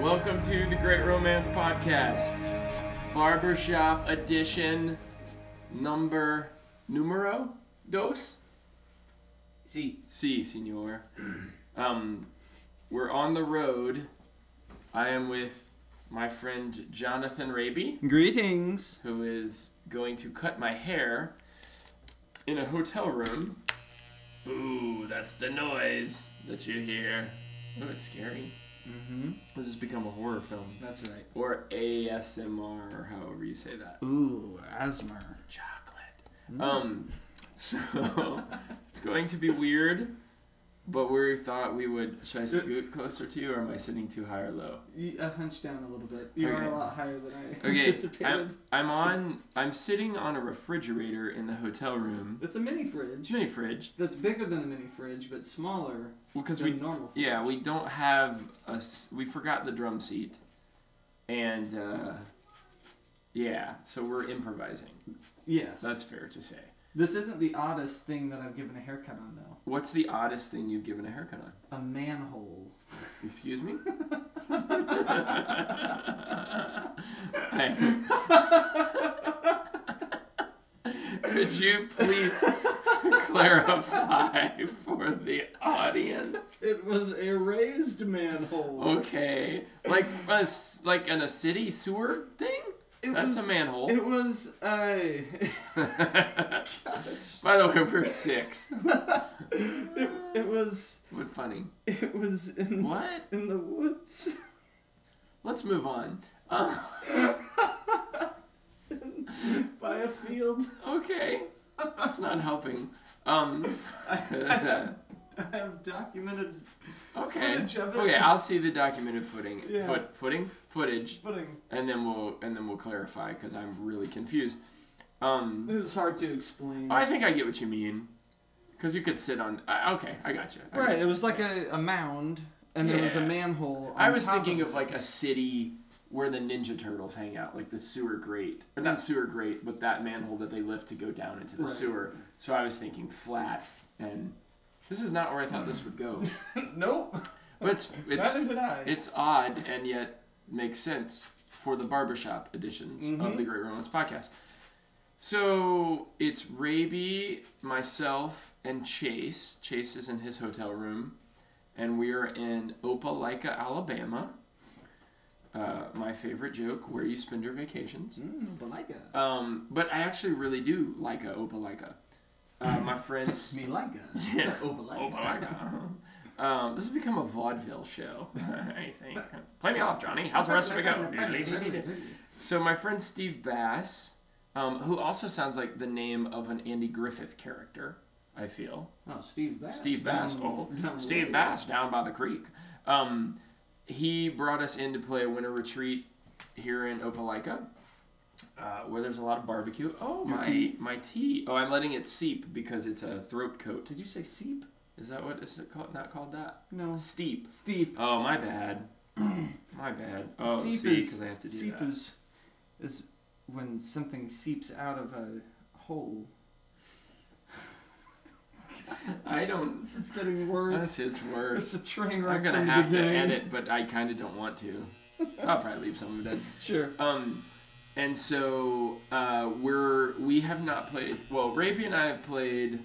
welcome to the Great Romance Podcast, Barbershop Edition, number numero dos. See, Si, senor. Um, we're on the road. I am with my friend Jonathan Raby, greetings. who is going to cut my hair in a hotel room. Ooh, that's the noise that you hear. Oh, it's scary. Mm-hmm. This has become a horror film. That's right. Or ASMR, or however you say that. Ooh, asthma. Chocolate. Um, so it's going to be weird, but we thought we would. Should I scoot closer to you, or am I sitting too high or low? You uh, hunch down a little bit. You Okay. are a lot higher than I Okay, anticipated. I'm, I'm on. I'm sitting on a refrigerator in the hotel room. It's a mini fridge. Mini fridge. That's bigger than a mini fridge, but smaller Well, because than we normal. Fridge. Yeah, we don't have a. We forgot the drum seat, and uh, yeah, so we're improvising. Yes. That's fair to say. This isn't the oddest thing that I've given a haircut on, though. What's the oddest thing you've given a haircut on? A manhole. Excuse me. I- Could you please clarify for the audience? It was a raised manhole. Okay, like a, like in a city sewer thing. It That's was, a manhole. It was a. By the way, we're six. it, it was. What funny. It was in What? in the woods. Let's move on. Uh, by a field. okay, that's not helping. Um. I, I, have, I have documented Okay. Footage of it. Okay, I'll see the documented footing, Yeah. foot, footing, footage, footing. and then we'll and then we'll clarify because I'm really confused. Um, It was hard to explain. I think I get what you mean, because you could sit on. Uh, okay, I got you. I got Right, you. it was like a, a mound, and there was a Yeah. manhole. I was thinking of, of like a city where the Ninja Turtles hang out, like the sewer grate, or not sewer grate, but that manhole that they lift to go down into the Right. sewer. So I was thinking flat, and this is not where I thought this would go. nope. But it's it's Neither did I. It's odd and yet makes sense for the barbershop editions of Mhm. the Great Romance podcast. So it's Raby, myself, and Chase. Chase is in his hotel room, and we are in Opelika, Alabama. Uh, my favorite joke: where you spend your vacations. Mm, Balika. Um, but I actually really do like Opelika. Uh, my friends. Me like Yeah. Opelika. Opelika. Um, this has become a vaudeville show, I think. Play me off, Johnny. How's the rest of it go? So my friend Steve Bass, um, who also sounds like the name of an Andy Griffith character, I feel. Oh, Steve Bass. Steve Bass. Down- Oh, Steve way. Bass down by the creek. Um, he brought us in to play a winter retreat here in Opelika, uh, where there's a lot of barbecue. Oh, my tea? my tea. Oh, I'm letting it seep because it's a throat coat. Did you say seep? Is that what is it called? Not called that? No. Steep. Steep. Oh, my bad. my bad. Oh, seep see, is because I have to do seep that. is is when something seeps out of a hole. I don't. This is getting worse. This is worse. It's a train wreck I'm gonna have to edit, but I kind of don't want to. I'll probably leave some of it in. Sure. Um, and so uh, we're we have not played. Well, Raby and I have played.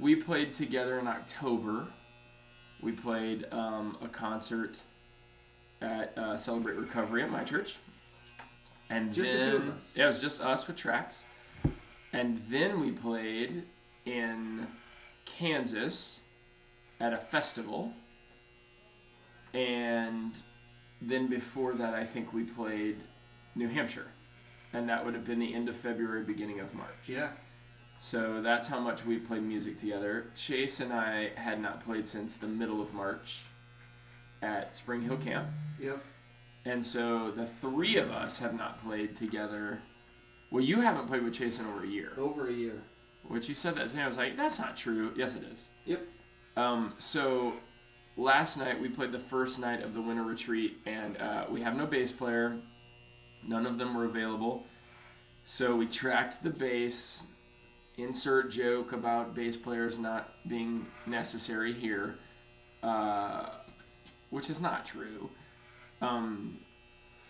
We played together in October. We played um, a concert at uh, Celebrate Recovery at my church, and Just the then two of us. yeah, it was just us with tracks. And then we played in Kansas at a festival. And then before that, I think we played New Hampshire. And that would have been the end of February, beginning of March. Yeah. So that's how much we played music together. Chase and I had not played since the middle of March at Spring Hill Camp. Yep. And so the three of us have not played together. Well, you haven't played with Chase in over a year. Over a year. Which you said that to me. I was like, that's not true. Yes, it is. Yep. Um, so last night we played the first night of the winter retreat, and uh, we have no bass player. None of them were available. So we tracked the bass. Insert joke about bass players not being necessary here, uh, which is not true. Um,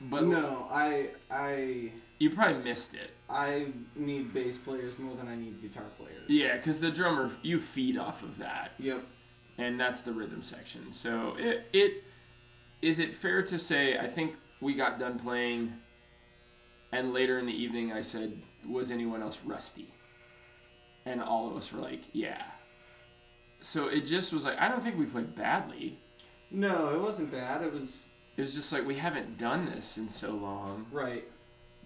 but no, I I you probably missed it. I need bass players more than I need guitar players. Yeah, because the drummer you feed off of that, Yep. and that's the rhythm section. So it it is it fair to say I think we got done playing, and later in the evening I said, "Was anyone else rusty?" And all of us were like, "Yeah." So it just was like I don't think we played badly. No, it wasn't bad. It was It was just like we haven't done this in so long. right.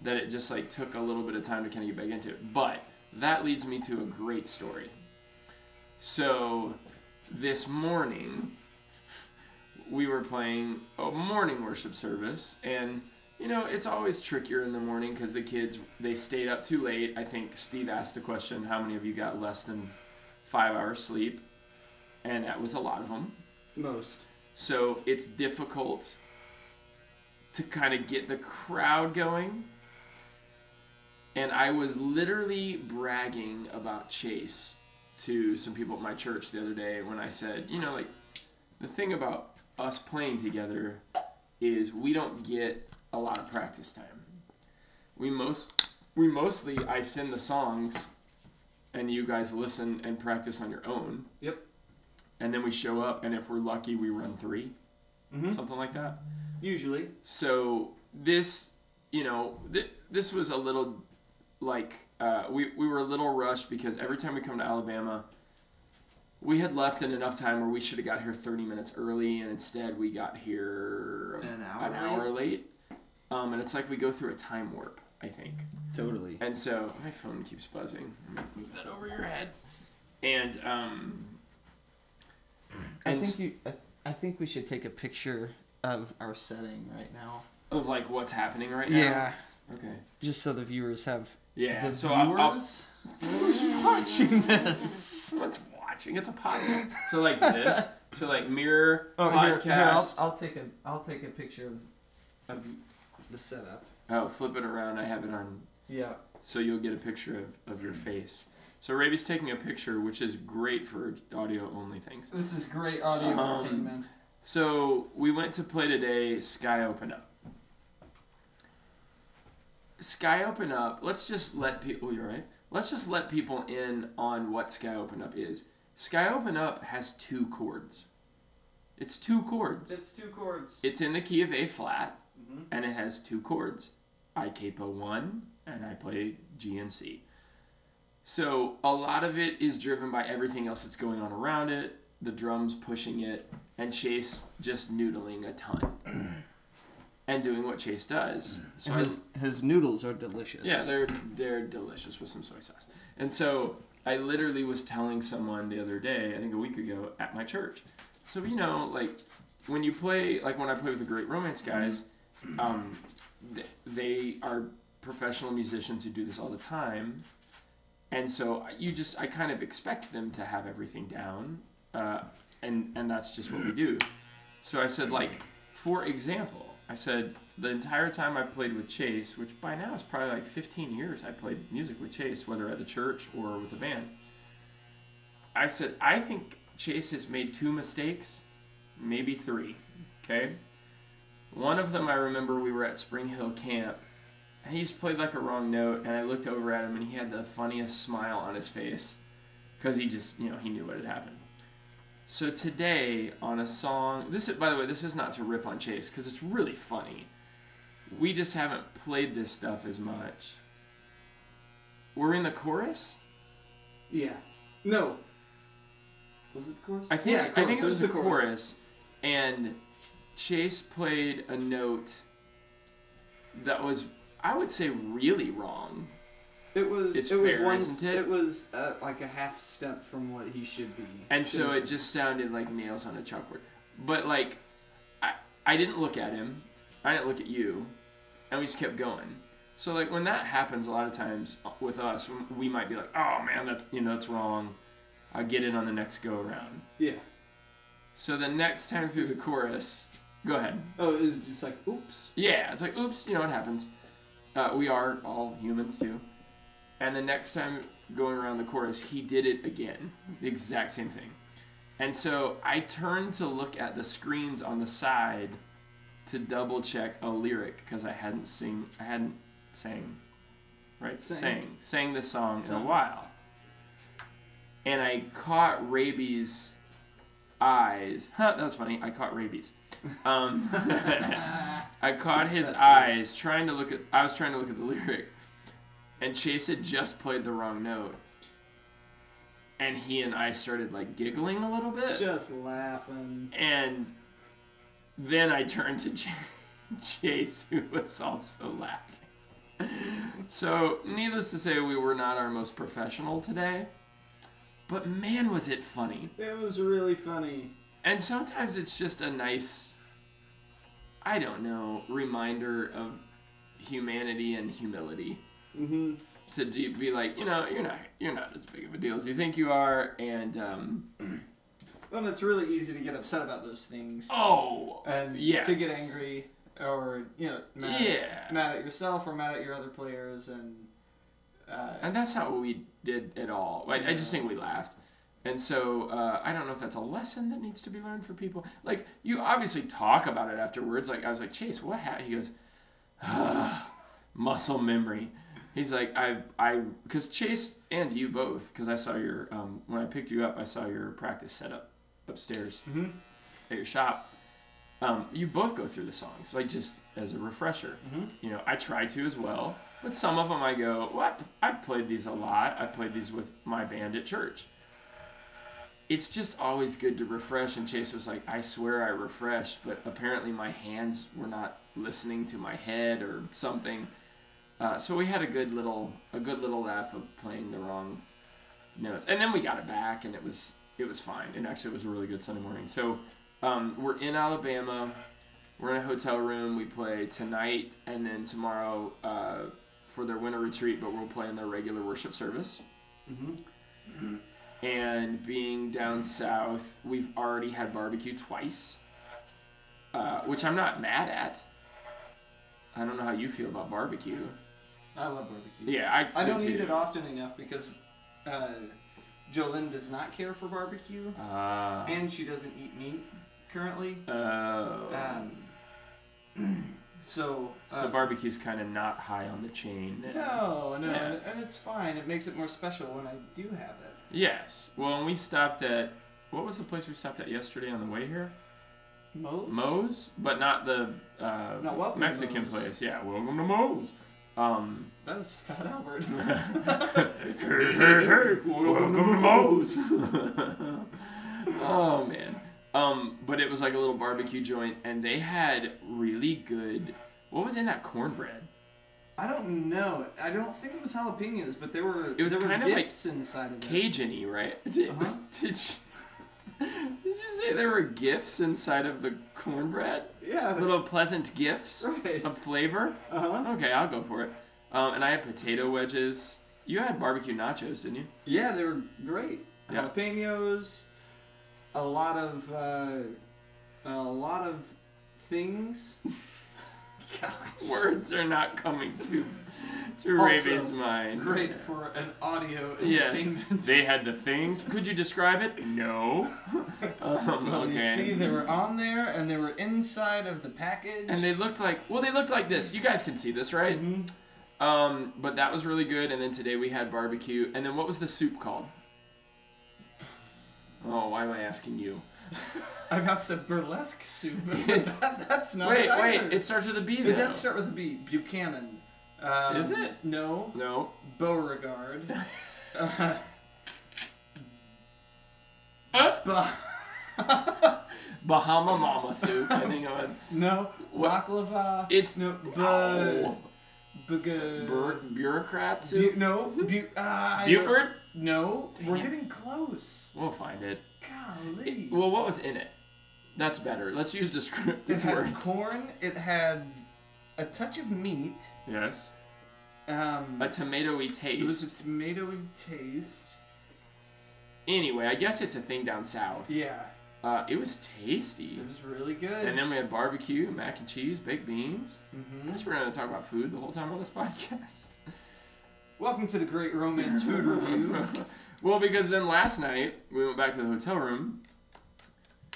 that it just like took a little bit of time to kind of get back into it. But that leads me to a great story. So this morning we were playing a morning worship service and you know it's always trickier in the morning because the kids they stayed up too late i think steve asked the question how many of you got less than five hours sleep and that was a lot of them Most. so it's difficult to kind of get the crowd going. And I was literally bragging about Chase to some people at my church the other day when I said, you know, like the thing about us playing together is we don't get a lot of practice time. We most we mostly I send the songs and you guys listen and practice on your own. Yep. And then we show up and if we're lucky we run 3 Mm-hmm. something like that. Usually. So this, you know, th- this was a little like uh, we we were a little rushed because every time we come to Alabama, we had left in enough time where we should have got here 30 minutes early, and instead we got here An hour an hour late. Um, and it's like we go through a time warp, I think. Totally. And so my phone keeps buzzing. Move that over your head. And um, I think you. I, I think we should take a picture of our setting right now. of like what's happening right now. Yeah. Okay. Just so the viewers have. Yeah. the so I'll, I'll, viewers. Who's watching this? What's watching. It's a podcast. So like this. So like mirror Oh, here, here I'll, I'll take a I'll take a picture of of the setup. oh, flip it around. I have it on, Yeah. so you'll get a picture of, of your face. So Raby's taking a picture, which is great for audio only things. This is great audio Um, entertainment. So we went to play today. Sky Open Up. Sky Open Up. Let's just let people. You're right. Let's just let people in on what Sky Open Up is. Sky Open Up has two chords. It's two chords. It's two chords. It's in the key of A flat, Mhm. and it has two chords. I capo one, and I play G and C. So a lot of it is driven by everything else that's going on around it, the drums pushing it, and Chase just noodling a ton. and doing what Chase does. So I- his his noodles are delicious. yeah, they're they're delicious with some soy sauce. And so I literally was telling someone the other day, I think a week ago, at my church. So you know, like when you play, like when I play with the Great Romance guys, um, th- they are professional musicians who do this all the time, and so you just I kind of expect them to have everything down, uh, and and that's just what we do. So I said, like, for example, I said the entire time I played with Chase, which by now is probably like 15 years I played music with Chase, whether at the church or with the band. I said, I think Chase has made two mistakes, maybe three. Okay? One of them I remember we were at Spring Hill Camp, and he just played like a wrong note, and I looked over at him and he had the funniest smile on his face because he just, you know, he knew what had happened. So today on a song, this is by the way, this is not to rip on Chase because it's really funny. We just haven't played this stuff as much. We're in the chorus. Yeah. No. Was it the chorus? I think Yeah, I think it was the chorus. chorus, and Chase played a note that was, I would say, really wrong. It was. It's it was fair, one. isn't it? was uh, like a half step from what he should be. And so it just sounded like nails on a chalkboard. But like, I I didn't look at him, I didn't look at you, and we just kept going. So like when that happens, a lot of times with us, we might be like, oh man, that's you know that's wrong. I'll get it on the next go around. Yeah. So the next time through the chorus, go ahead. Oh, it was just like, oops. Yeah, it's like, oops, you know what happens. Uh, we are all humans too. And the next time going around the chorus, he did it again. The exact same thing. And so I turned to look at the screens on the side to double check a lyric because I hadn't sing I hadn't sang right Sang. sang sang this song in a while, and I caught Rabies' eyes. Huh, that was funny. I caught Raby's. Um, I caught his That's it. eyes trying to look at. I was trying to look at the lyric, and Chase had just played the wrong note, and he and I started like giggling a little bit, Just laughing. and then I turned to Ch- Chase, who was also laughing. So, needless to say, we were not our most professional today, but man, was it funny. It was really funny. And sometimes it's just a nice, I don't know, reminder of humanity and humility Mm-hmm. to be like, you know, you're not you're not as big of a deal as you think you are, and um, Well, it's really easy to get upset about those things. oh, and yes. to get angry or you know mad, yeah, mad at yourself or mad at your other players and uh, and that's not what we did at all. I, I just think we laughed. And so uh, I don't know if that's a lesson that needs to be learned for people. Like you obviously talk about it afterwards. Like I was like Chase, what? Ha-? He goes, ah, muscle memory. He's like I I because Chase and you both because I saw your um, when I picked you up I saw your practice setup upstairs Mhm. at your shop. Um, you both go through the songs like just as a refresher. Mhm. You know I try to as well, but some of them I go, well, I've, I've played these a lot. I played these with my band at church. It's just always good to refresh. And Chase was like, I swear I refreshed, but apparently my hands were not listening to my head or something. Uh, so we had a good little a good little laugh of playing the wrong notes, and then we got it back, and it was it was fine. And actually, it was a really good Sunday morning. So um, we're in Alabama. We're in a hotel room. We play tonight and then tomorrow uh, for their winter retreat, but we'll play in their regular worship service. Mhm. And being down south, we've already had barbecue twice, uh, which I'm not mad at. I don't know how you feel about barbecue. I love barbecue. Yeah, I. I do don't too. eat it often enough because uh, Jolene does not care for barbecue Ah. and she doesn't eat meat currently. oh. Um, so so uh, barbecue's kind of not high on the chain. no, no, Yeah. and, and it's fine. It makes it more special when I do have it. Yes. Well, and we stopped at what was the place we stopped at yesterday on the way here? Moe's? Moe's, but not the uh, Not Mexican place. Yeah, welcome to Moe's. Um, That was Fat Albert. hey, hey, hey, welcome to Moe's. oh man. Um, but it was like a little barbecue joint, and they had really good. What was in that cornbread? I don't know. I don't think it was jalapenos, but there were It was kind of like gifts inside of it. Cajun-y, right? Did, Uh-huh. did, you, did you say there were gifts inside of the cornbread? Yeah. Little pleasant gifts Right. of flavor? Uh huh. Okay, I'll go for it. Um, and I had potato wedges. You had barbecue nachos, didn't you? Yeah, they were great. Yeah. Jalapenos, a lot of uh, a lot of things. Gosh. Words are not coming to to Also, Raven's mind. Great for an audio entertainment. Yes. They had the things. Could you describe it? No. um, Well, okay. you see, they were on there and they were inside of the package. and they looked like well, they looked like this. You guys can see this, right? Mhm. Um, but that was really good. And then today we had barbecue. And then what was the soup called? Oh, why am I asking you? I about said burlesque soup. It's- that, that's not wait, it wait. either. It starts with a B. It does start with a B. Buchanan. Um, Is it? No. No. Beauregard. uh, Huh? ba- Bahama Mama soup. I think it was. no. What? Baklava. It's no. Oh. Bu- buga- Bur- bureaucrat Bu- soup. no. Bu- I- Buford. No. We're getting close. We'll find it. Golly. It- Well, what was in it? That's better. Let's use descriptive it had words. corn. It had a touch of meat. Yes. Um, A tomatoey taste. it was a tomatoey taste. Anyway, I guess it's a thing down south. Yeah, Uh, it was tasty. it was really good. And then we had barbecue, mac and cheese, baked beans. I hmm guess we're gonna talk about food the whole time on this podcast. Welcome to the Great Romance Food Review. well, because then last night we went back to the hotel room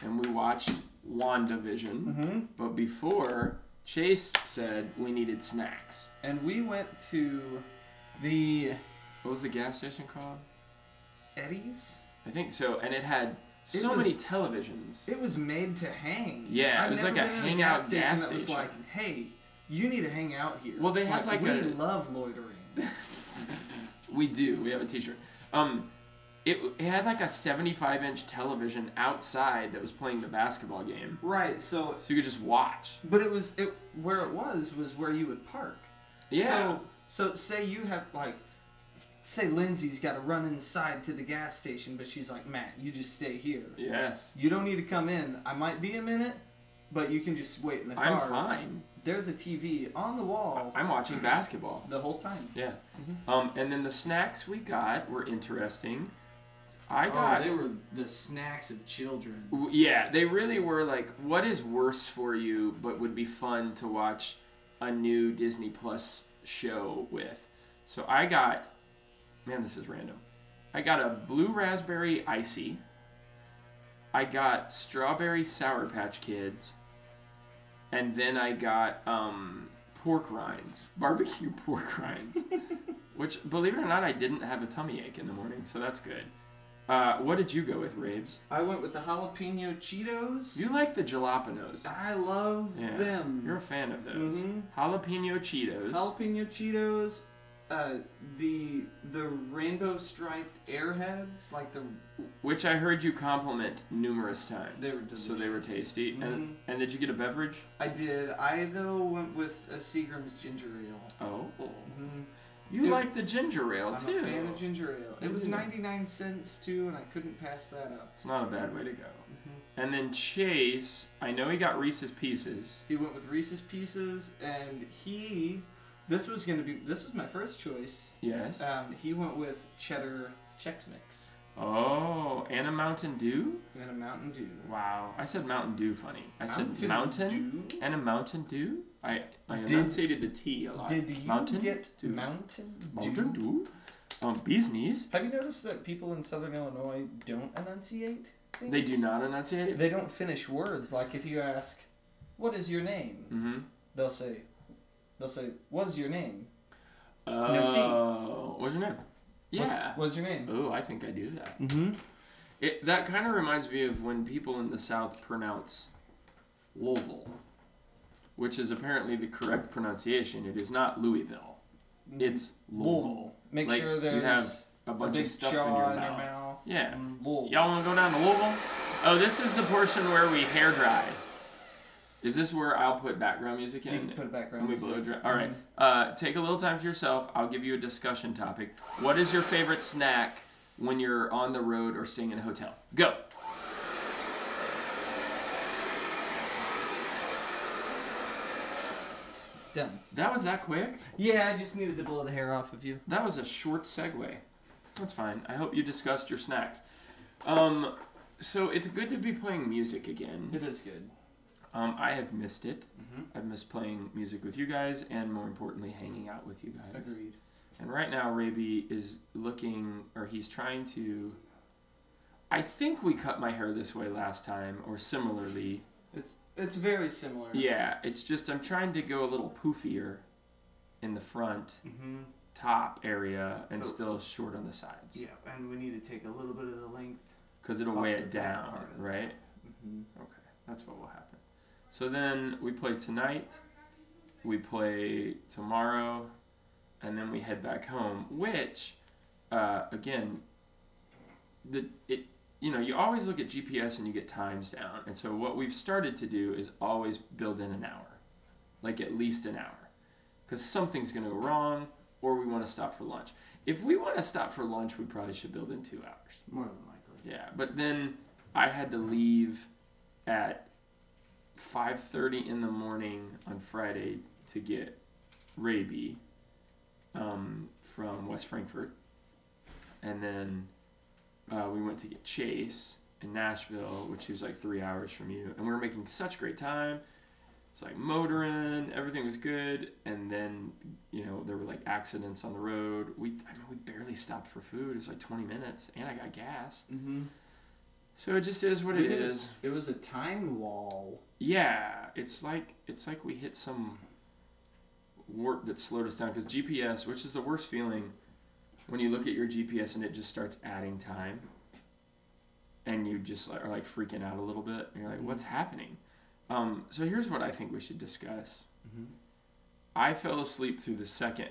and we watched WandaVision. Mm-hmm. But before, Chase said we needed snacks. And we went to the What was the gas station called? Eddie's. I think so. And it had It so was- many televisions. It was made to hang. Yeah, it I've was like a hangout gas station gas that was like, hey, you need to hang out here. Well, they had like we a- love loitering. We do. We have a T-shirt. Um, it, it had like a 75 inch television outside that was playing the basketball game, right. So, so you could just watch. but it was it where it was was where you would park. Yeah. So, so say you have like, say Lindsay's got to run inside to the gas station, but she's like, Matt, you just stay here. yes. You don't need to come in. I might be a minute, but you can just wait in the car. I'm fine. There's a TV on the wall I'm watching basketball. the whole time. Yeah. Mm-hmm. Um, and then the snacks we got were interesting. I oh, got. they were the snacks of children. Yeah, they really were like, what is worse for you, but would be fun to watch a new Disney Plus show with? So I got, man, this is random. I got a blue raspberry icy. I got strawberry Sour Patch Kids. And then I got um, pork rinds, barbecue pork rinds. which, believe it or not, I didn't have a tummy ache in the morning, so that's good. Uh, what did you go with, Raves? I went with the jalapeno Cheetos. You like the jalapenos. I love Yeah. them. You're a fan of those. Mhm. Jalapeno Cheetos. jalapeno Cheetos. Uh, the the rainbow striped airheads, like the which I heard you compliment numerous times. They were So they were delicious. tasty. And, Mhm. and did you get a beverage? I did. I though went with a Seagram's ginger ale. Oh. Mm-hmm. You like the ginger ale I'm too. a fan of ginger ale. It was Mhm. 99 cents too, and I couldn't pass that up. It's not a bad way to go. Mm-hmm. And then Chase, I know he got Reese's Pieces. He went with Reese's Pieces, and he. This was gonna be. This was my first choice. Yes. Um, he went with cheddar Chex Mix oh, and a Mountain Dew? and a Mountain Dew. Wow. I said Mountain Dew funny. I said Mountain Mountain Dew? and a Mountain Dew? I, I Did- enunciated the T a lot. Did you Mountain get Dew. Mountain Mountain Dew? Um, bee's knees? Have you noticed that people in Southern Illinois don't enunciate? Things? They do not enunciate? They don't finish words. Like if you ask, "What is your name?" Mm-hmm. They'll say, "They'll say, what's your name?" Oh, No T. what's your name? Yeah. What's, what's your name? Oh, I think I do that. Mm-hmm. It that kind of reminds me of when people in the South pronounce Louisville, which is apparently the correct pronunciation. It is not Louisville. It's Louisville. Louisville. Make Like, sure you there's have A a bunch big of stuff in your in mouth. your mouth. Yeah. Mm, Louisville. Y'all want to go down to Louisville? Oh, this is the portion where we hair dry. Is this where I'll put background music in? You can put background. When we blow dry. All right. Uh, take a little time for yourself. I'll give you a discussion topic. What is your favorite snack when you're on the road or staying in a hotel? Go. Done. That was that quick. Yeah, I just needed to blow the hair off of you. That was a short segue. That's fine. I hope you discussed your snacks. Um, so it's good to be playing music again. It is good. Um, I have missed it. Mm-hmm. I've missed playing music with you guys, and more importantly, hanging out with you guys. Agreed. And right now, Raby is looking, or he's trying to. I think we cut my hair this way last time, or similarly. It's it's very similar. Yeah, it's just I'm trying to go a little poofier in the front Mm-hmm. top area and Oh. still short on the sides. Yeah, and we need to take a little bit of the length. Because it'll weigh it down, part of the right? Mm-hmm. Okay, that's what will happen. So then we play tonight, we play tomorrow, and then we head back home. Which, uh, again, the it you know you always look at GPS and you get times down, and so what we've started to do is always build in an hour, like at least an hour, because something's gonna go wrong, or we want to stop for lunch. If we want to stop for lunch, we probably should build in two hours. More than likely. Yeah, but then I had to leave at 5:30 in the morning on Friday to get Raby um, from West Frankfort, and then uh, we went to get Chase in Nashville, which was like three hours from you, and we were making such great time. It's like motoring, everything was good, and then you know there were like accidents on the road. We I mean we barely stopped for food. It was like 20 minutes, and I got gas. Mm-hmm. So it just is what We it did it. is. It was a time wall. Yeah, it's like it's like we hit some warp that slowed us down because GPS, which is the worst feeling when you look at your GPS and it just starts adding time, and you just are like freaking out a little bit. And you're like, what's happening? Um, so here's what I think we should discuss. Mm-hmm. I fell asleep through the second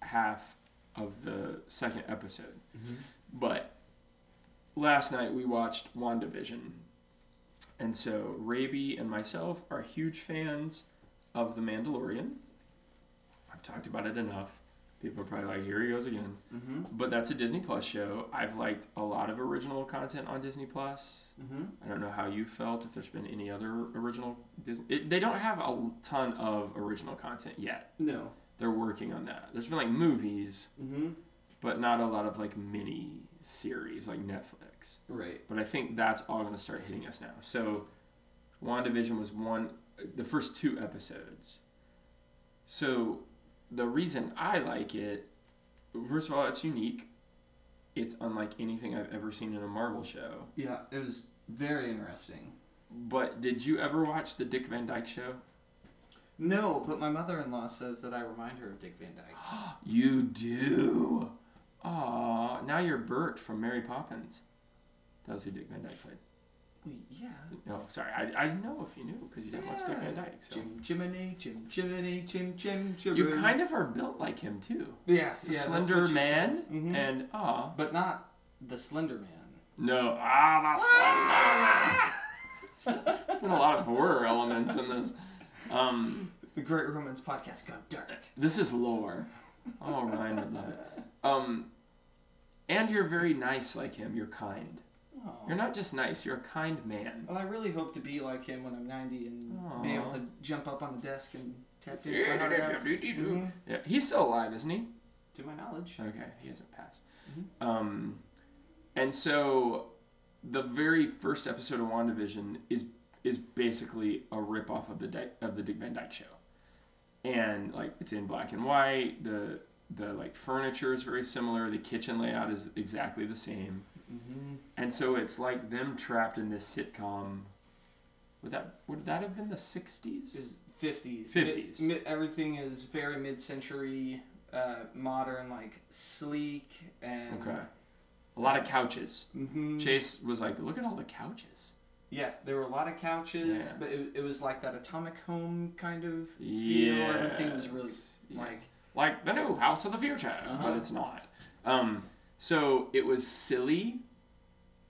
half of the second episode. Mm-hmm. But last night we watched WandaVision. And so Raby and myself are huge fans of The Mandalorian. I've talked about it enough. People are probably like, here he goes again. Mm-hmm. But that's a Disney Plus show. I've liked a lot of original content on Disney Plus. Mm-hmm. I don't know how you felt, if there's been any other original Disney. It, they don't have a ton of original content yet. No. They're working on that. There's been like movies, Mm-hmm. but not a lot of like mini series like Netflix. Right. But I think that's all going to start hitting us now. So, WandaVision was one, the first two episodes. So, the reason I like it, first of all, it's unique. It's unlike anything I've ever seen in a Marvel show. Yeah, it was very interesting. But did you ever watch the Dick Van Dyke show? No, but my mother-in-law says that I remind her of Dick Van Dyke. You do. Aw, now you're Bert from Mary Poppins. That was who Dick Van Dyke played. Yeah. No, sorry, I, I know if you knew because you didn't watch Dick Van Dyke. So. Jim Jiminy, Jim Jiminy, Jim Jim Jim. You kind of are built like him too. yeah, He's a yeah, slender man. Mhm. and ah, but not the Slender Man. no, ah, that's slender. Man. There's been a lot of horror elements in this. Um, The Great Romance podcast got dark. this is lore. Oh, Ryan would love it. Um, and you're very nice like him. You're kind. Aw. You're not just nice. You're a kind man. Well, I really hope to be like him when I'm 90 and be able to jump up on the desk and tap dance my heart out. Mhm. Yeah, he's still alive, isn't he? To my knowledge. Okay, he hasn't passed. Mhm. Um, and so the very first episode of WandaVision is is basically a rip off of the Di- of the Dick Van Dyke show, and like it's in black and white. The the like furniture is very similar. The kitchen layout is exactly the same, Mm-hmm. and so it's like them trapped in this sitcom. Would that would that have been the sixties? 50s. 50s. Mid, mid, everything is very mid-century, uh, modern, like sleek and. Okay, a lot of couches. hmm Chase was like, "Look at all the couches." Yeah, there were a lot of couches, Yeah. but it, it was like that atomic home kind of feel. Everything was really Yes. like. like the new house of the future, Uh-huh. but it's not. Um, so it was silly.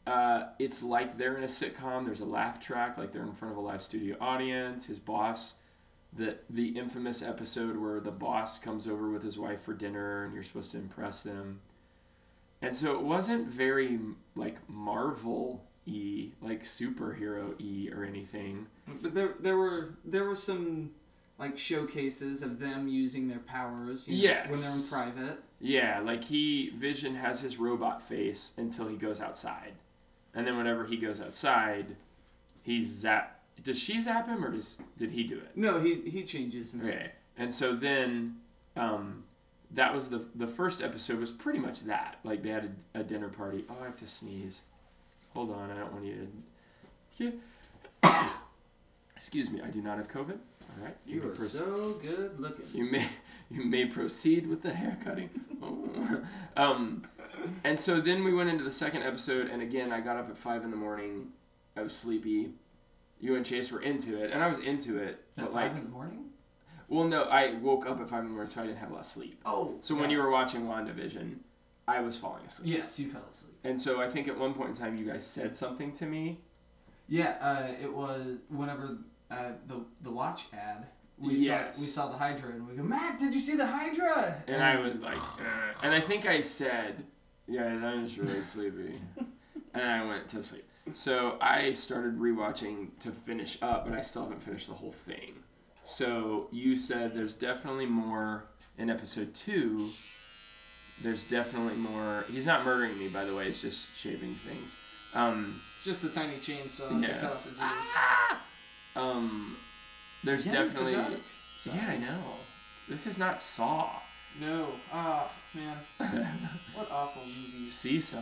Uh, it's like they're in a sitcom. There's a laugh track, like they're in front of a live studio audience. His boss, the the infamous episode where the boss comes over with his wife for dinner, and you're supposed to impress them. And so it wasn't very like Marvel y, like superhero y or anything. But there, there were there were some like showcases of them using their powers. You know, Yes. When they're in private. Yeah, like he Vision has his robot face until he goes outside, and then whenever he goes outside, he's zap. Does she zap him or does did he do it? No, he he changes. And Okay, and so then, um, that was the the first episode was pretty much that. Like they had a, a dinner party. Oh, I have to sneeze. Hold on, I don't want you to. Yeah. Excuse me, I do not have COVID. All right, You may are so good looking. You may you may proceed with the hair cutting. Oh. um, and so then we went into the second episode, and again I got up at five in the morning. I was sleepy. You and Chase were into it, and I was into it, At but like, five in the morning. well, no, I woke up at five in the morning, so I didn't have a lot of sleep. Oh. So when you were watching WandaVision, I was falling asleep. Yes, you fell asleep. And so I think at one point in time, you guys said something to me. Yeah, uh, it was whenever uh, the the watch ad. We Yes. saw we saw the Hydra and we go, Matt, did you see the Hydra? And I was like, "Uh," and I think I said, yeah, I'm just really sleepy. and I went to sleep. So I started rewatching to finish up, but I still haven't finished the whole thing. So you said there's definitely more in episode two. There's definitely more. He's not murdering me, by the way. It's just shaving things. Um, just the tiny chainsaw to cut off his ears. Ah! Um, there's the definitely. dark Yeah, I know. This is not Saw. No. Ah, man. What awful movies. Seesaw.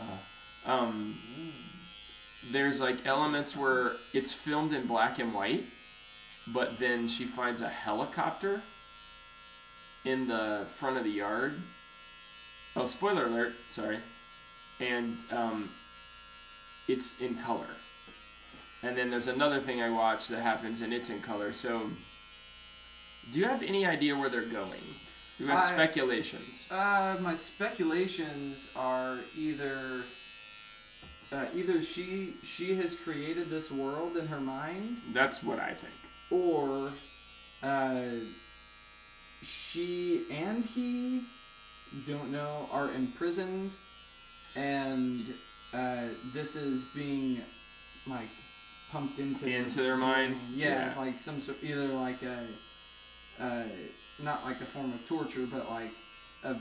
Um, Mm. there's like elements where it's filmed in black and white, but then she finds a helicopter in the front of the yard. Oh, spoiler alert! Sorry, and um, it's in color. And then there's another thing I watch that happens, and it's in color. So, do you have any idea where they're going? You have I- speculations. Uh, my speculations are either uh, either she she has created this world in her mind, That's what I think. or uh, she and he don't know are imprisoned, and uh, this is being like pumped into Into their mind? Yeah, Yeah. like some sort either like a uh, not like a form of torture, but like a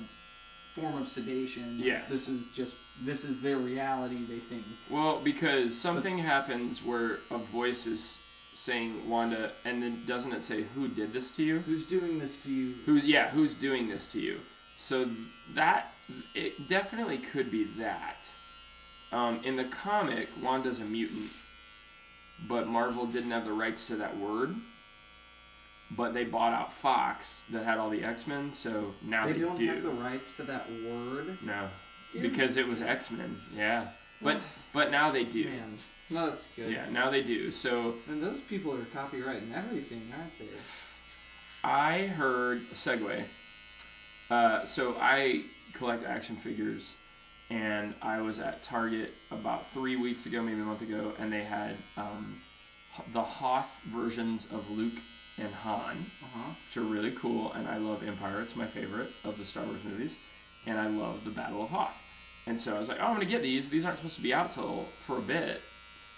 form of sedation. Yes. This is just this is their reality. They think. Well, because something happens where a voice is saying Wanda, and then doesn't it say who did this to you? Who's doing this to you? Who's yeah, who's doing this to you? So that it definitely could be that. Um, in the comic, Wanda's a mutant, but Marvel didn't have the rights to that word. But they bought out Fox that had all the X Men, so now they they, don't do. have the rights to that word. no, Dear because it was X Men. Yeah, but but now they do. Man, no, that's good. Yeah, now they do. So And those people are copyrighting everything, aren't they? I heard a segue. Uh, so I collect action figures, and I was at Target about three weeks ago, maybe a month ago, and they had um, the Hoth versions of Luke and Han, Uh huh. which are really cool. And I love Empire; it's my favorite of the Star Wars movies, and I love the Battle of Hoth. And so I was like, oh, I'm gonna get these. These aren't supposed to be out till for a bit.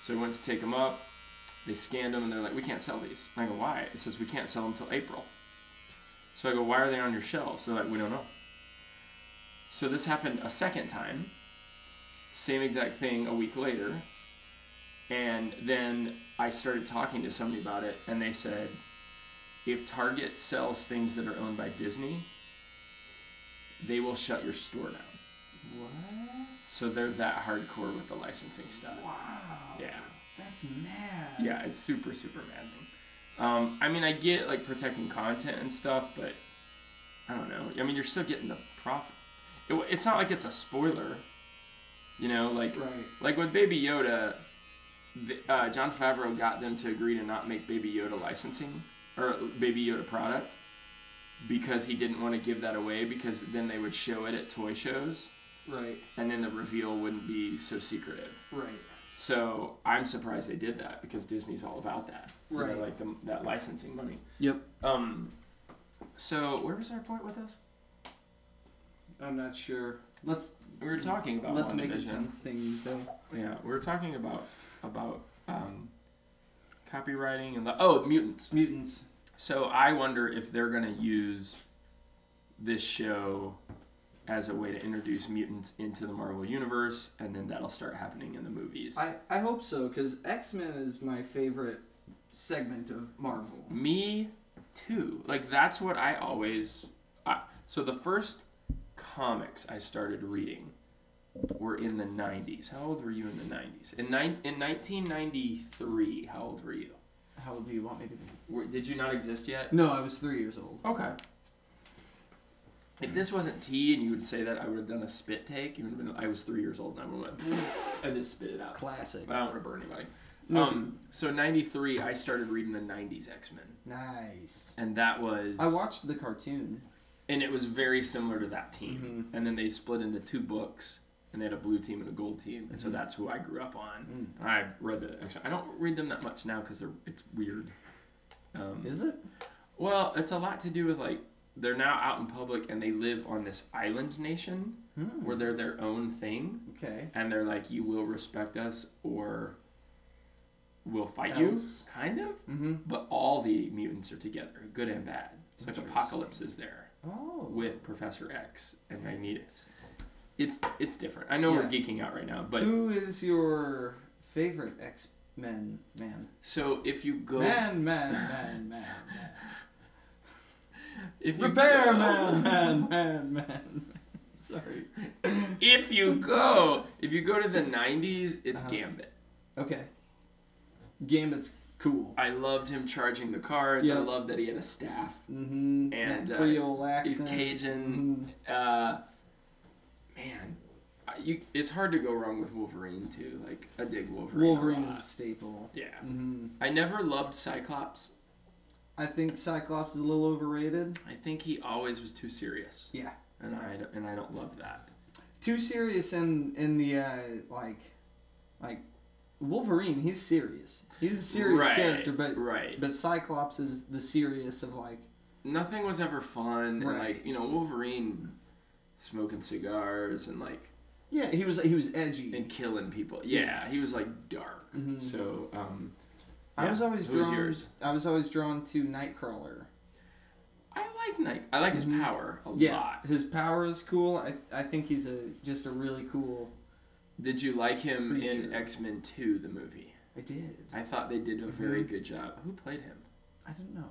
So I went to take them up. They scanned them and they're like, we can't sell these. And I go, why? It says we can't sell them till April. So I go, why are they on your shelves? They're like, we don't know. So this happened a second time. Same exact thing a week later. And then I started talking to somebody about it, and they said, if Target sells things that are owned by Disney, they will shut your store down. What? So they're that hardcore with the licensing stuff. Wow. Yeah. That's mad. Yeah, it's super, super maddening. Um, I mean, I get like protecting content and stuff, but I don't know. I mean, you're still getting the profit. It, it's not like it's a spoiler, you know. Like, Right. like with Baby Yoda, the, uh, Jon Favreau got them to agree to not make Baby Yoda licensing or Baby Yoda product because he didn't want to give that away because then they would show it at toy shows Right. and then the reveal wouldn't be so secretive. Right. So I'm surprised they did that because Disney's all about that. You know, Right. like the, that licensing money. Yep. Um. So where was our point with this? I'm not sure. Let's We were talking about let's make it WandaVision. something though. Yeah, we were talking about about um, copywriting and the oh mutants. Mutants. So I wonder if they're gonna use this show as a way to introduce mutants into the Marvel universe, and then that'll start happening in the movies. I, I hope so, because X Men is my favorite segment of Marvel. Me too. Like that's what I always. I, so the first comics I started reading were in the '90s. How old were you in the '90s? In nine in 1993, how old were you? How old do you want me to be? Were, did you not exist yet? No, I was three years old. Okay. If this wasn't tea and you would say that, I would have done a spit take. You would have been. I was three years old and I would have went and just spit it out. Classic. But I don't want to burn anybody. No. Um. So '93, I started reading the '90s X Men, Nice. and that was. I watched the cartoon. And it was very similar to that team. Mhm. And then they split into two books, and they had a blue team and a gold team, and so Mhm. that's who I grew up on. Mm. I read the. I don't read them that much now because it's weird. Um, Is it? well, it's a lot to do with like they're now out in public and they live on this island nation Hmm. where they're their own thing, Okay. and they're like, you will respect us or we'll fight Else. you, kind of. Mm-hmm. But all the mutants are together, good and bad. So like. Apocalypse is there. Oh. with Professor X and Magnetus. It's it's different. I know we're geeking out right now, but Who is your favorite X Men man? so if you go Man, man, man, man, man. if you Repair go, man, man, man, man. Sorry. if you go if you go to the 90s, it's Uh-huh. Gambit. Okay. Gambit's cool. I loved him charging the cards. I Yeah. loved that he had a staff. Mm-hmm. And, that uh, Creole He's accent. Cajun. Mhm. Uh, man, I- you, it's hard to go wrong with Wolverine too. Like I dig Wolverine. a Wolverine is a staple. Yeah. hmm I never loved Cyclops. I think Cyclops is a little overrated. I think he always was too serious, Yeah. and I don't- and I don't love that. Too serious in in the uh, like, like Wolverine. He's serious. He's a serious right, character, but right. but Cyclops is the serious of like. Nothing was ever fun. And Right. like you know, Wolverine smoking cigars and like Yeah, he was he was edgy. and killing people. Yeah, he was like dark. Mhm. So um, I was always Who was drawn. yours? I was always drawn to Nightcrawler. I like Night. I like his Mhm. power a Yeah, lot. his power is cool. I I think he's a just a really cool. Did you like him in X Men Two, the movie? I did. I thought they did a very Mhm. good job. Who played him? I don't know.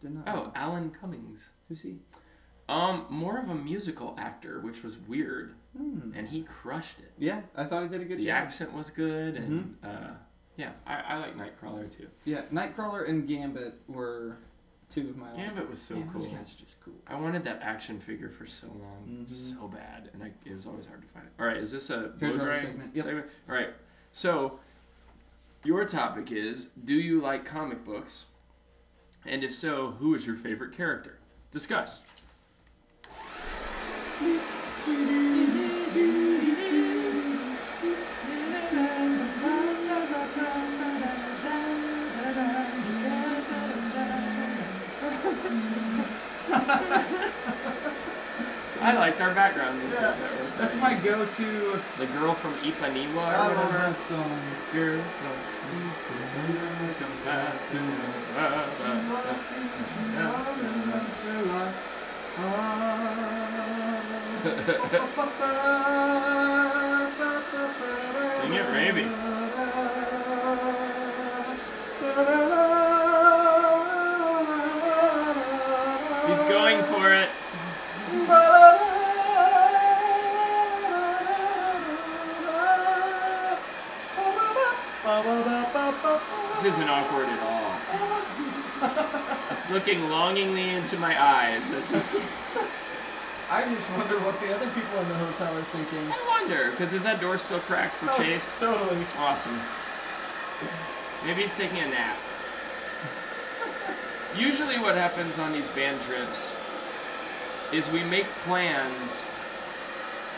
Didn't Oh, Alan Cummings. who's he? Um, more of a musical actor, which was weird, Hmm. and he crushed it. Yeah, I thought he did a good the job. accent was good, and Mm-hmm. uh, yeah, I, I like Nightcrawler too. Yeah, Nightcrawler and Gambit were two of my. Gambit was so Man, cool. Those guys are just cool. I wanted that action figure for so long, Mhm. so bad, and I, it was always hard to find. All right, is this a blow drying segment, yep. All right, so your topic is: Do you like comic books? And if so, who is your favorite character? Discuss. I liked our background music. Yeah. that That's my go-to. The girl from Ipanema or I love whatever. that song. Girl Sing it, Raby. isn't awkward at all. It's looking longingly into my eyes. Is, I just wonder what the other people in the hotel are thinking. I wonder, because is that door still cracked for oh, Chase? Totally. Awesome. Maybe he's taking a nap. Usually, what happens on these band trips is we make plans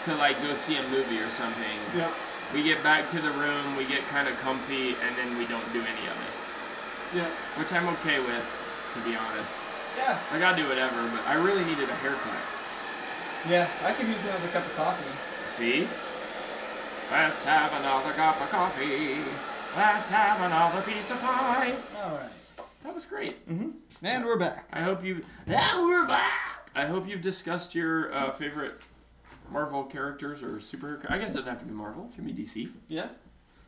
to like go see a movie or something. Yep. We get back to the room, we get kind of comfy, and then we don't do any of it. Yep. Which I'm okay with, to be honest. Yeah. I gotta do whatever, but I really needed a haircut. Yeah. I could use another cup of coffee. See? Let's have another cup of coffee. Let's have another piece of pie. All right. That was great. Mm-hmm. And we're back. I hope you. And we're back. I hope you've discussed your uh, favorite Marvel characters or superhero. I guess it doesn't have to be Marvel. It can be DC Yeah.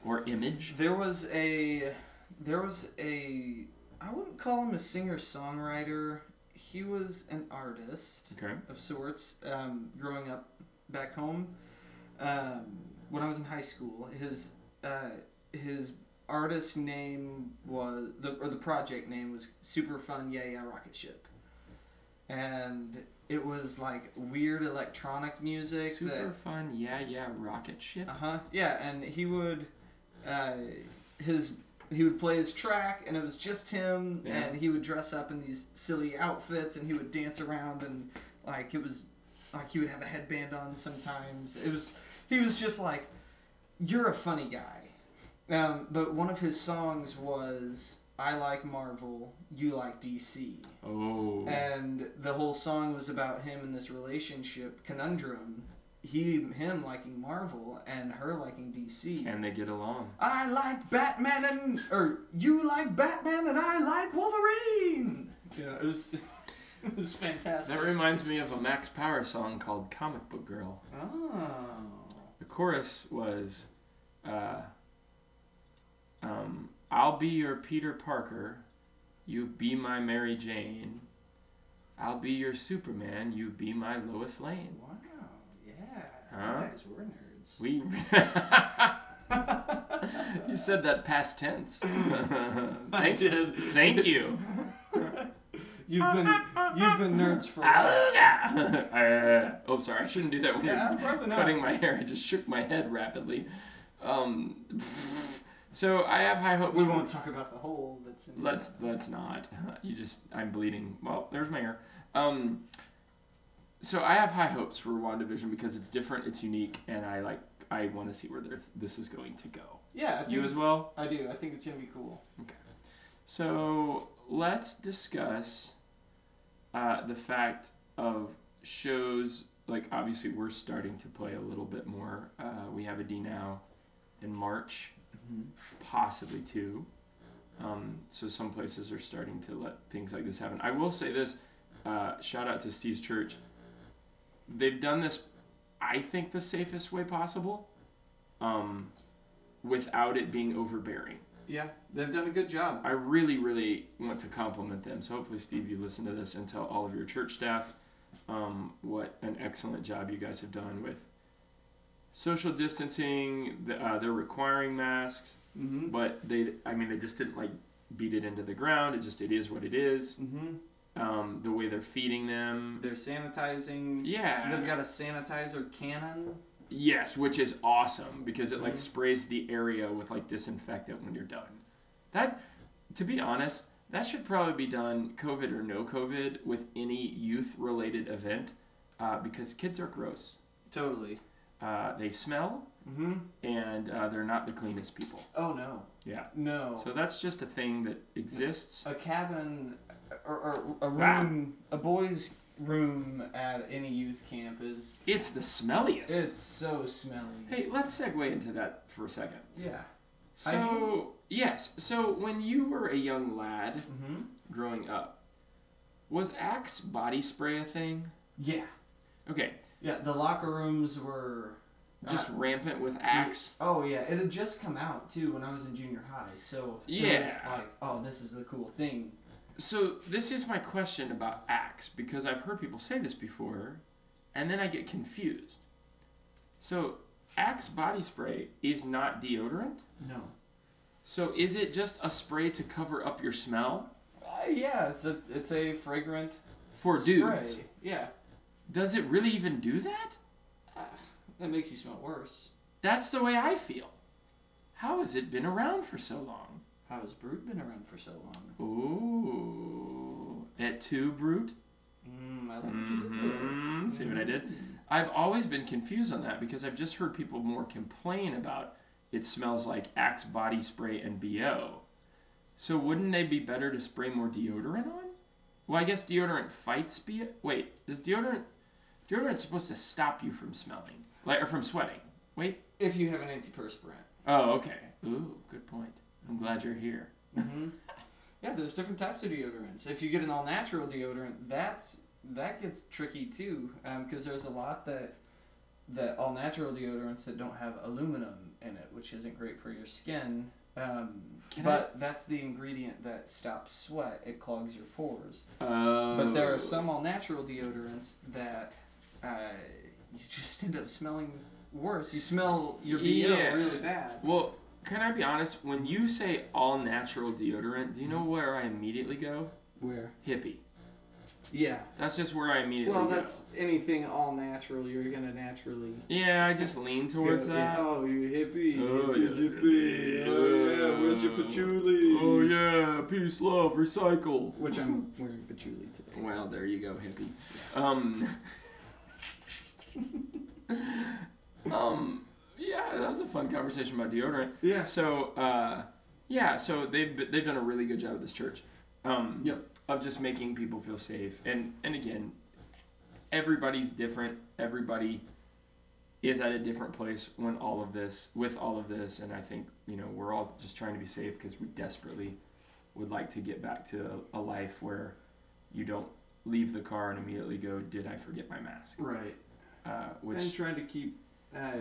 or Image. There was a, there was a, I wouldn't call him a singer songwriter. He was an artist Okay. of sorts. Um, growing up back home, um, when I was in high school, his uh, his artist name was the or the project name was Super Fun Yeah Yeah Rocket Ship, and it was like weird electronic music Super that fun. Yeah, yeah. Rocket ship. uh huh. Yeah, and he would, uh, his he would play his track, and it was just him, Yeah. and he would dress up in these silly outfits, and he would dance around, and like it was, like he would have a headband on sometimes. It was he was just like, you're a funny guy. Um, but one of his songs was I like Marvel, you like DC. Oh. And the whole song was about him in this relationship conundrum. He, him liking Marvel and her liking DC. Can they get along? I like Batman and, or you like Batman and I like Wolverine. Yeah, it was, it was fantastic. That reminds me of a Max Power song called Comic Book Girl. oh. The chorus was, uh, um, I'll be your Peter Parker, you be my Mary Jane. I'll be your Superman, you be my Lois Lane. Wow. Yeah. Huh? You guys were nerds. We. you said that past tense. I thank, did. thank you. You've been you've been nerds for a while. uh, oh, sorry. I shouldn't do that when Yeah, you're probably not. cutting my hair. I just shook my head rapidly. Um, so I have high hopes. We won't talk about the hole that's in. Let's let's not. You just I'm bleeding. Well, there's my hair. Um, so I have high hopes for WandaVision because it's different, it's unique, and I like I want to see where this is going to go. Yeah, I think You as well. I do. I think it's gonna be cool. Okay, so let's discuss uh, the fact of shows. Like obviously, we're starting to play a little bit more. Uh, we have a D now in March, possibly two. Um, so some places are starting to let things like this happen. I will say this: uh, shout out to Steve's Church. They've done this, I think, the safest way possible, um, without it being overbearing. Yeah, they've done a good job. I really, really want to compliment them. So hopefully, Steve, you listen to this and tell all of your church staff um, what an excellent job you guys have done with social distancing. The, uh, they're requiring masks, Mm-hmm. but they, I mean, they just didn't like beat it into the ground. It just, it is what it is. Mm-hmm. Um, the way they're feeding them. They're sanitizing. Yeah. They've got a sanitizer cannon. Yes, which is awesome because it like Mhm. sprays the area with like disinfectant when you're done. That, to be honest, that should probably be done, COVID or no COVID, with any youth-related event, uh, because kids are gross. Totally. Uh, they smell, Mm-hmm. and uh, they're not the cleanest people. Oh no. Yeah. No. So that's just a thing that exists. a cabin or, or a Ah. room, a boys' room at any youth camp is It's the smelliest. it's so smelly. Hey, let's segue into that for a second. Yeah. So yes, so when you were a young lad Mm-hmm. growing up, was Axe body spray a thing? Yeah. Okay, Yeah. The locker rooms were just uh, rampant with Axe. Oh yeah, it had just come out too when I was in junior high, so it was Yeah. like, oh, this is the cool thing. So this is my question about Axe because I've heard people say this before, and then I get confused. So Axe body spray is not deodorant. No. So is it just a spray to cover up your smell Uh, yeah, it's a it's a fragrant for spray. dudes? Yeah, Does it really even do that? that makes you smell worse. That's the way I feel. How has it been around for so long? How has Brut been around for so long? Ooh, at two brute. Mm, I like what you did there. hmm See what I did? I've always been confused on that because I've just heard people more complain about it smells like Axe body spray and BO. So wouldn't they be better to spray more deodorant on? Well, I guess deodorant fights BO. Wait, does deodorant deodorant's supposed to stop you from smelling, like or from sweating? Wait. If you have an antiperspirant. Oh, okay. Ooh, good point. I'm glad you're here. Mm-hmm. yeah, there's different types of deodorants. If you get an all natural deodorant, that's that gets tricky too, because there's a lot that that all natural deodorants that don't have aluminum in it, which isn't great for your skin. Um, Can but that's the ingredient that stops sweat. It clogs your pores. Oh. But there are some all natural deodorants that uh, you just end up smelling worse. You smell your BO Yeah. really bad. Well, can I be honest? When you say all natural deodorant, do you know where I immediately go? Where? Hippie. Yeah. That's just where I immediately go. Well, go. that's anything all natural. You're gonna naturally. Yeah, I just lean towards go, that. Oh, you hippie. Oh, hippie, yeah. hippie. Oh yeah. Where's your patchouli? Oh yeah, peace, love, recycle. Which I'm wearing patchouli today. Well, there you go, hippie. Um. um. Yeah, that was a fun conversation about deodorant. Yeah. So, uh, yeah, so they've they've done a really good job at this church. Um, Yep. Of just making people feel safe, and and again, everybody's different. Everybody is at a different place when all of this, with all of this, and I think you know we're all just trying to be safe because we desperately would like to get back to a, a life where you don't leave the car and immediately go, "Did I forget my mask?" Right. Uh, which and trying to keep, uh,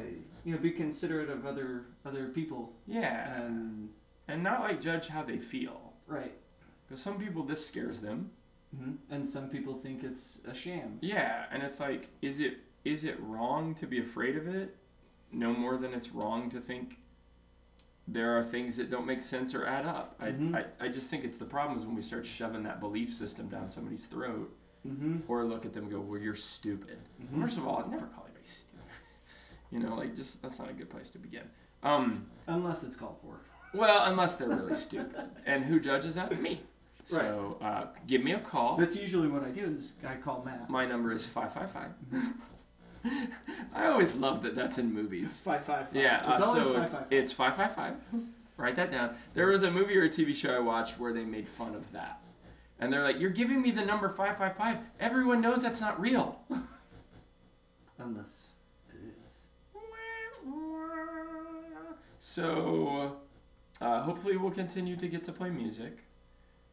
you know, be considerate of other other people yeah, and and not like judge how they feel. right. Because some people this scares them. hmm And some people think it's a sham. Yeah, and it's like, is it is it wrong to be afraid of it? No more than it's wrong to think there are things that don't make sense or add up. I, Mhm. I, I just think it's the problem is when we start shoving that belief system down somebody's throat Mm-hmm. or look at them and go, well, you're stupid. First of all, I'd never call anybody stupid. You know, like just that's not a good place to begin. Um, Unless it's called for. well, unless they're really stupid. And who judges that? Me. So uh, give me a call. That's usually what I do. Is I call Matt. My number is 555. I always love that that's in movies. Five five five. Yeah, uh, it's so five it's, five five. it's 555. Write that down. There was a movie or a TV show I watched where they made fun of that. And they're like, You're giving me the number 555. Everyone knows that's not real. Unless it is. So, uh, hopefully, we'll continue to get to play music.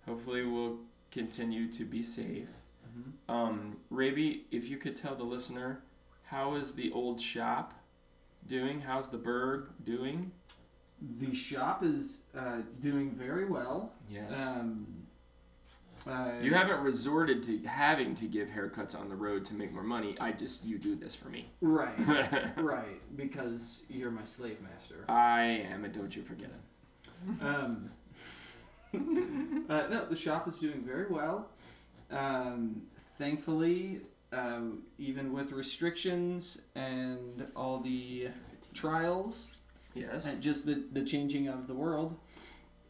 Hopefully, we'll continue to be safe. Mm-hmm. Um, Raby, if you could tell the listener, how is the old shop doing? How's the Berg doing? The shop is uh, doing very well. Yes. Um, uh, you haven't resorted to having to give haircuts on the road to make more money. I just, you do this for me. right, right, because you're my slave master. I am, and don't you forget it. Um, uh, no, the shop is doing very well. Um, thankfully, uh, even with restrictions and all the trials, Yes. and just the, the changing of the world,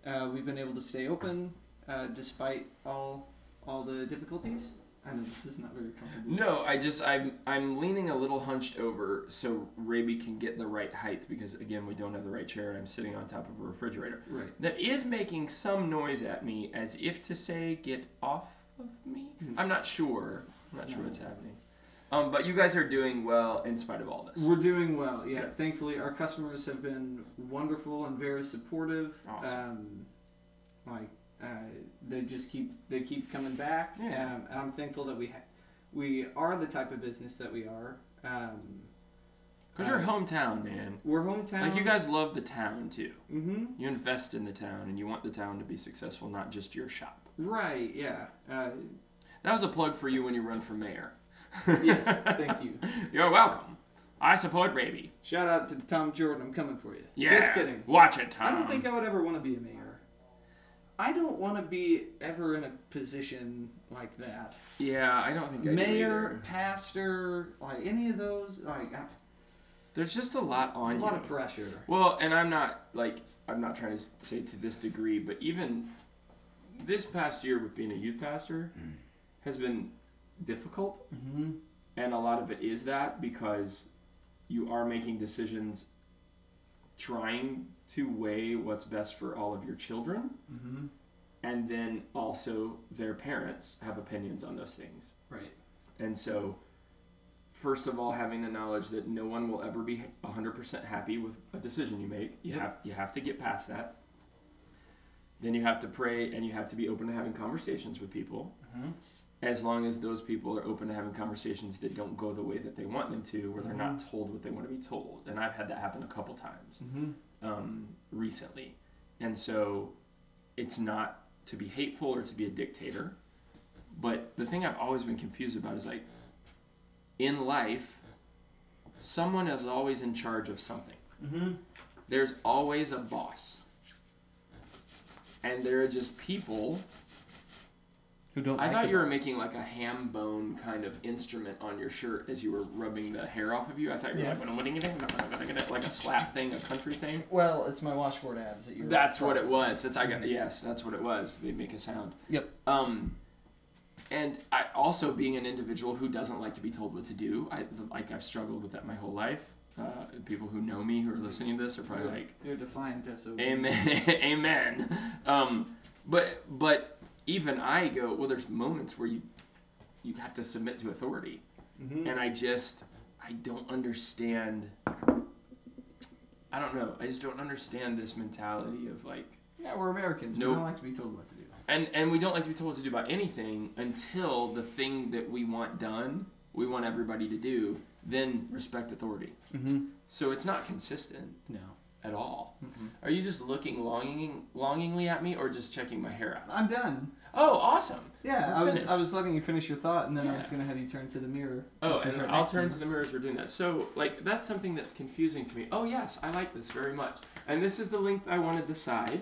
uh, we've been able to stay open uh, despite all all the difficulties. I know this is not very comfortable. No, I just I'm I'm leaning a little hunched over so Raby can get the right height because again we don't have the right chair and I'm sitting on top of a refrigerator Right. that is making some noise at me as if to say get off of me. Hmm. I'm not sure. I'm not sure No. what's happening. Um, but you guys are doing well in spite of all this. We're doing well. Yeah. Thankfully, our customers have been wonderful and very supportive. Awesome. Um, like uh, they just keep they keep coming back. Yeah. Um, and I'm thankful that we ha- we are the type of business that we are. Um, Cause you're hometown, man. we're hometown. Like you guys love the town too. Mm-hmm. You invest in the town and you want the town to be successful, not just your shop. Right. Yeah. Uh, That was a plug for you when you run for mayor. yes. thank you. You're welcome. I support Raby. Shout out to Tom Jordan. I'm coming for you. Yeah. Just kidding. Watch it, Tom. I don't think I would ever want to be a mayor. I don't want to be ever in a position like that. Yeah, I don't think I Mayor, pastor, like any of those, like I- There's just a lot on a you. lot of pressure. Well, and I'm not like I'm not trying to say to this degree, but even this past year with being a youth pastor has been difficult, Mm-hmm. and a lot of it is that because you are making decisions trying to weigh what's best for all of your children, Mm-hmm. and then also their parents have opinions on those things. Right. And so, first of all, having the knowledge that no one will ever be 100% happy with a decision you make, you Yep. have you have to get past that. Then you have to pray and you have to be open to having conversations with people. Mm-hmm. As long as those people are open to having conversations that don't go the way that they want them to, where they're not told what they want to be told. And I've had that happen a couple times Mm-hmm. um, recently. And so it's not to be hateful or to be a dictator. But the thing I've always been confused about is like, in life, someone is always in charge of something. Mm-hmm. There's always a boss. And there are just people. Who don't? I like thought the you were making like a ham bone kind of instrument on your shirt as you were rubbing the hair off of you. I thought you were Yeah. like, what are you doing? Like a slap thing, a country thing. Well, it's my washboard abs that you're. That's what it was. That's I got. Yes, that's what it was. They make a sound. Yep. Um, and I also being an individual who doesn't like to be told what to do. I like I've struggled with that my whole life. Uh, people who know me who are listening to this are probably like, You're defiant SOB. Amen, Amen. Um, but but even I go well. There's moments where you you have to submit to authority, Mm-hmm. and I just I don't understand. I don't know. I just don't understand this mentality of like. Yeah, we're Americans. We don't like to be told what to do. And and we don't like to be told what to do about anything until the thing that we want done, we want everybody to do, then respect authority. Mm-hmm. So it's not consistent. No. at all. Mhm. Are you just looking longing, longingly at me, or just checking my hair out? I'm done. Oh, awesome. Yeah, I was I was letting you finish your thought, and then I Yeah. was gonna have you turn to the mirror. Oh, which is and right I'll next turn to the mirror as we're doing that. So, like, that's something that's confusing to me. Oh, yes, I like this very much. And this is the length I wanted the side.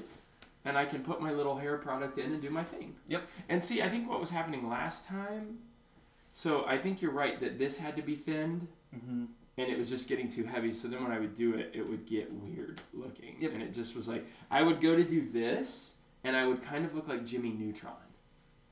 And I can put my little hair product in and do my thing. Yep. And see, I think what was happening last time. So, I think you're right that this had to be thinned. Mm-hmm. And it was just getting too heavy. So then when I would do it, it would get weird looking. Yep. And it just was like, I would go to do this. And I would kind of look like Jimmy Neutron.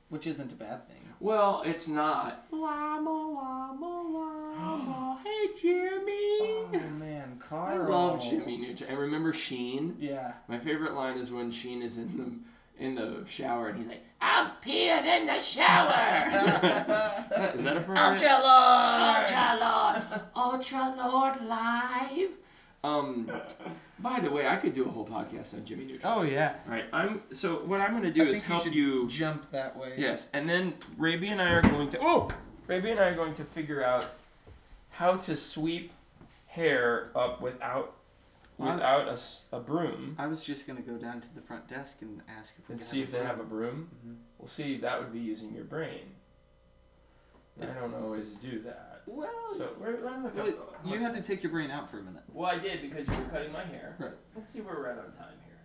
Which isn't a bad thing. Well, it's not. Llama, llama, llama. hey, Jimmy. Oh man, Carl. I love Jimmy Neutron. And remember Sheen? Yeah. My favorite line is when Sheen is in the in the shower and he's like, "I'm peeing in the shower." is that a appropriate? Ultra Lord. Ultra Lord, Ultra Lord live. Um, by the way, I could do a whole podcast on Jimmy Neutron. Oh yeah. All right, I'm so what I'm gonna do I is think you help should you. Jump that way. Yes, and then Raby and I are going to. Oh, Raby and I are going to figure out how to sweep hair up without Wow. without a, s- a broom I was just gonna go down to the front desk and ask if we and could see if they have a broom. Mhm. Well, see, that would be using your brain. I don't It's- always do that. Well, So where, let me look wait, up. you had to take your brain out for a minute. Well, I did because you were cutting my hair. Right. Let's see where we're at on time here.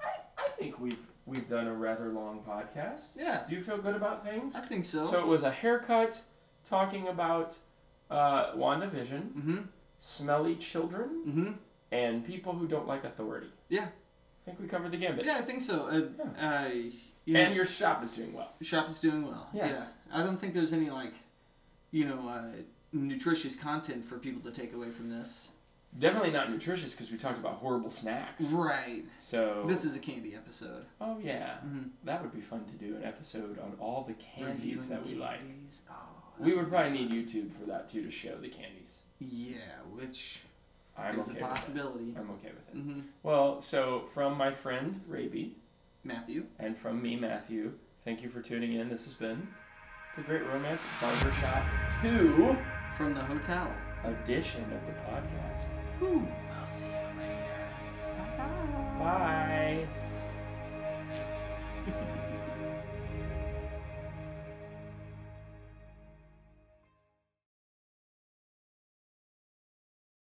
I, I think we've we've done a rather long podcast. Yeah, Do you feel good about things? I think so. So it was a haircut talking about uh, WandaVision, Mm-hmm. smelly children, Mm-hmm. and people who don't like authority. Yeah. I think we covered the gambit. Yeah, I think so. Uh, uh, you And your shop is doing well. shop is doing well. Yes. Yeah. I don't think there's any like, you know, uh, nutritious content for people to take away from this. Definitely not nutritious because we talked about horrible snacks. Right. So This is a candy episode. Oh yeah, Mm-hmm. that would be fun to do an episode on all the candies that we like. candies. Oh, We that would probably fun. need YouTube for that too to show the candies. Yeah, which I'm is okay a with possibility. it. I'm okay with it. Mm-hmm. Well, so from my friend Raby Matthew. and from me Matthew, thank you for tuning in. This has been the Great Romance Barbershop 2 from the hotel edition of the podcast. Ooh, I'll see you later. Ta-ta. Bye.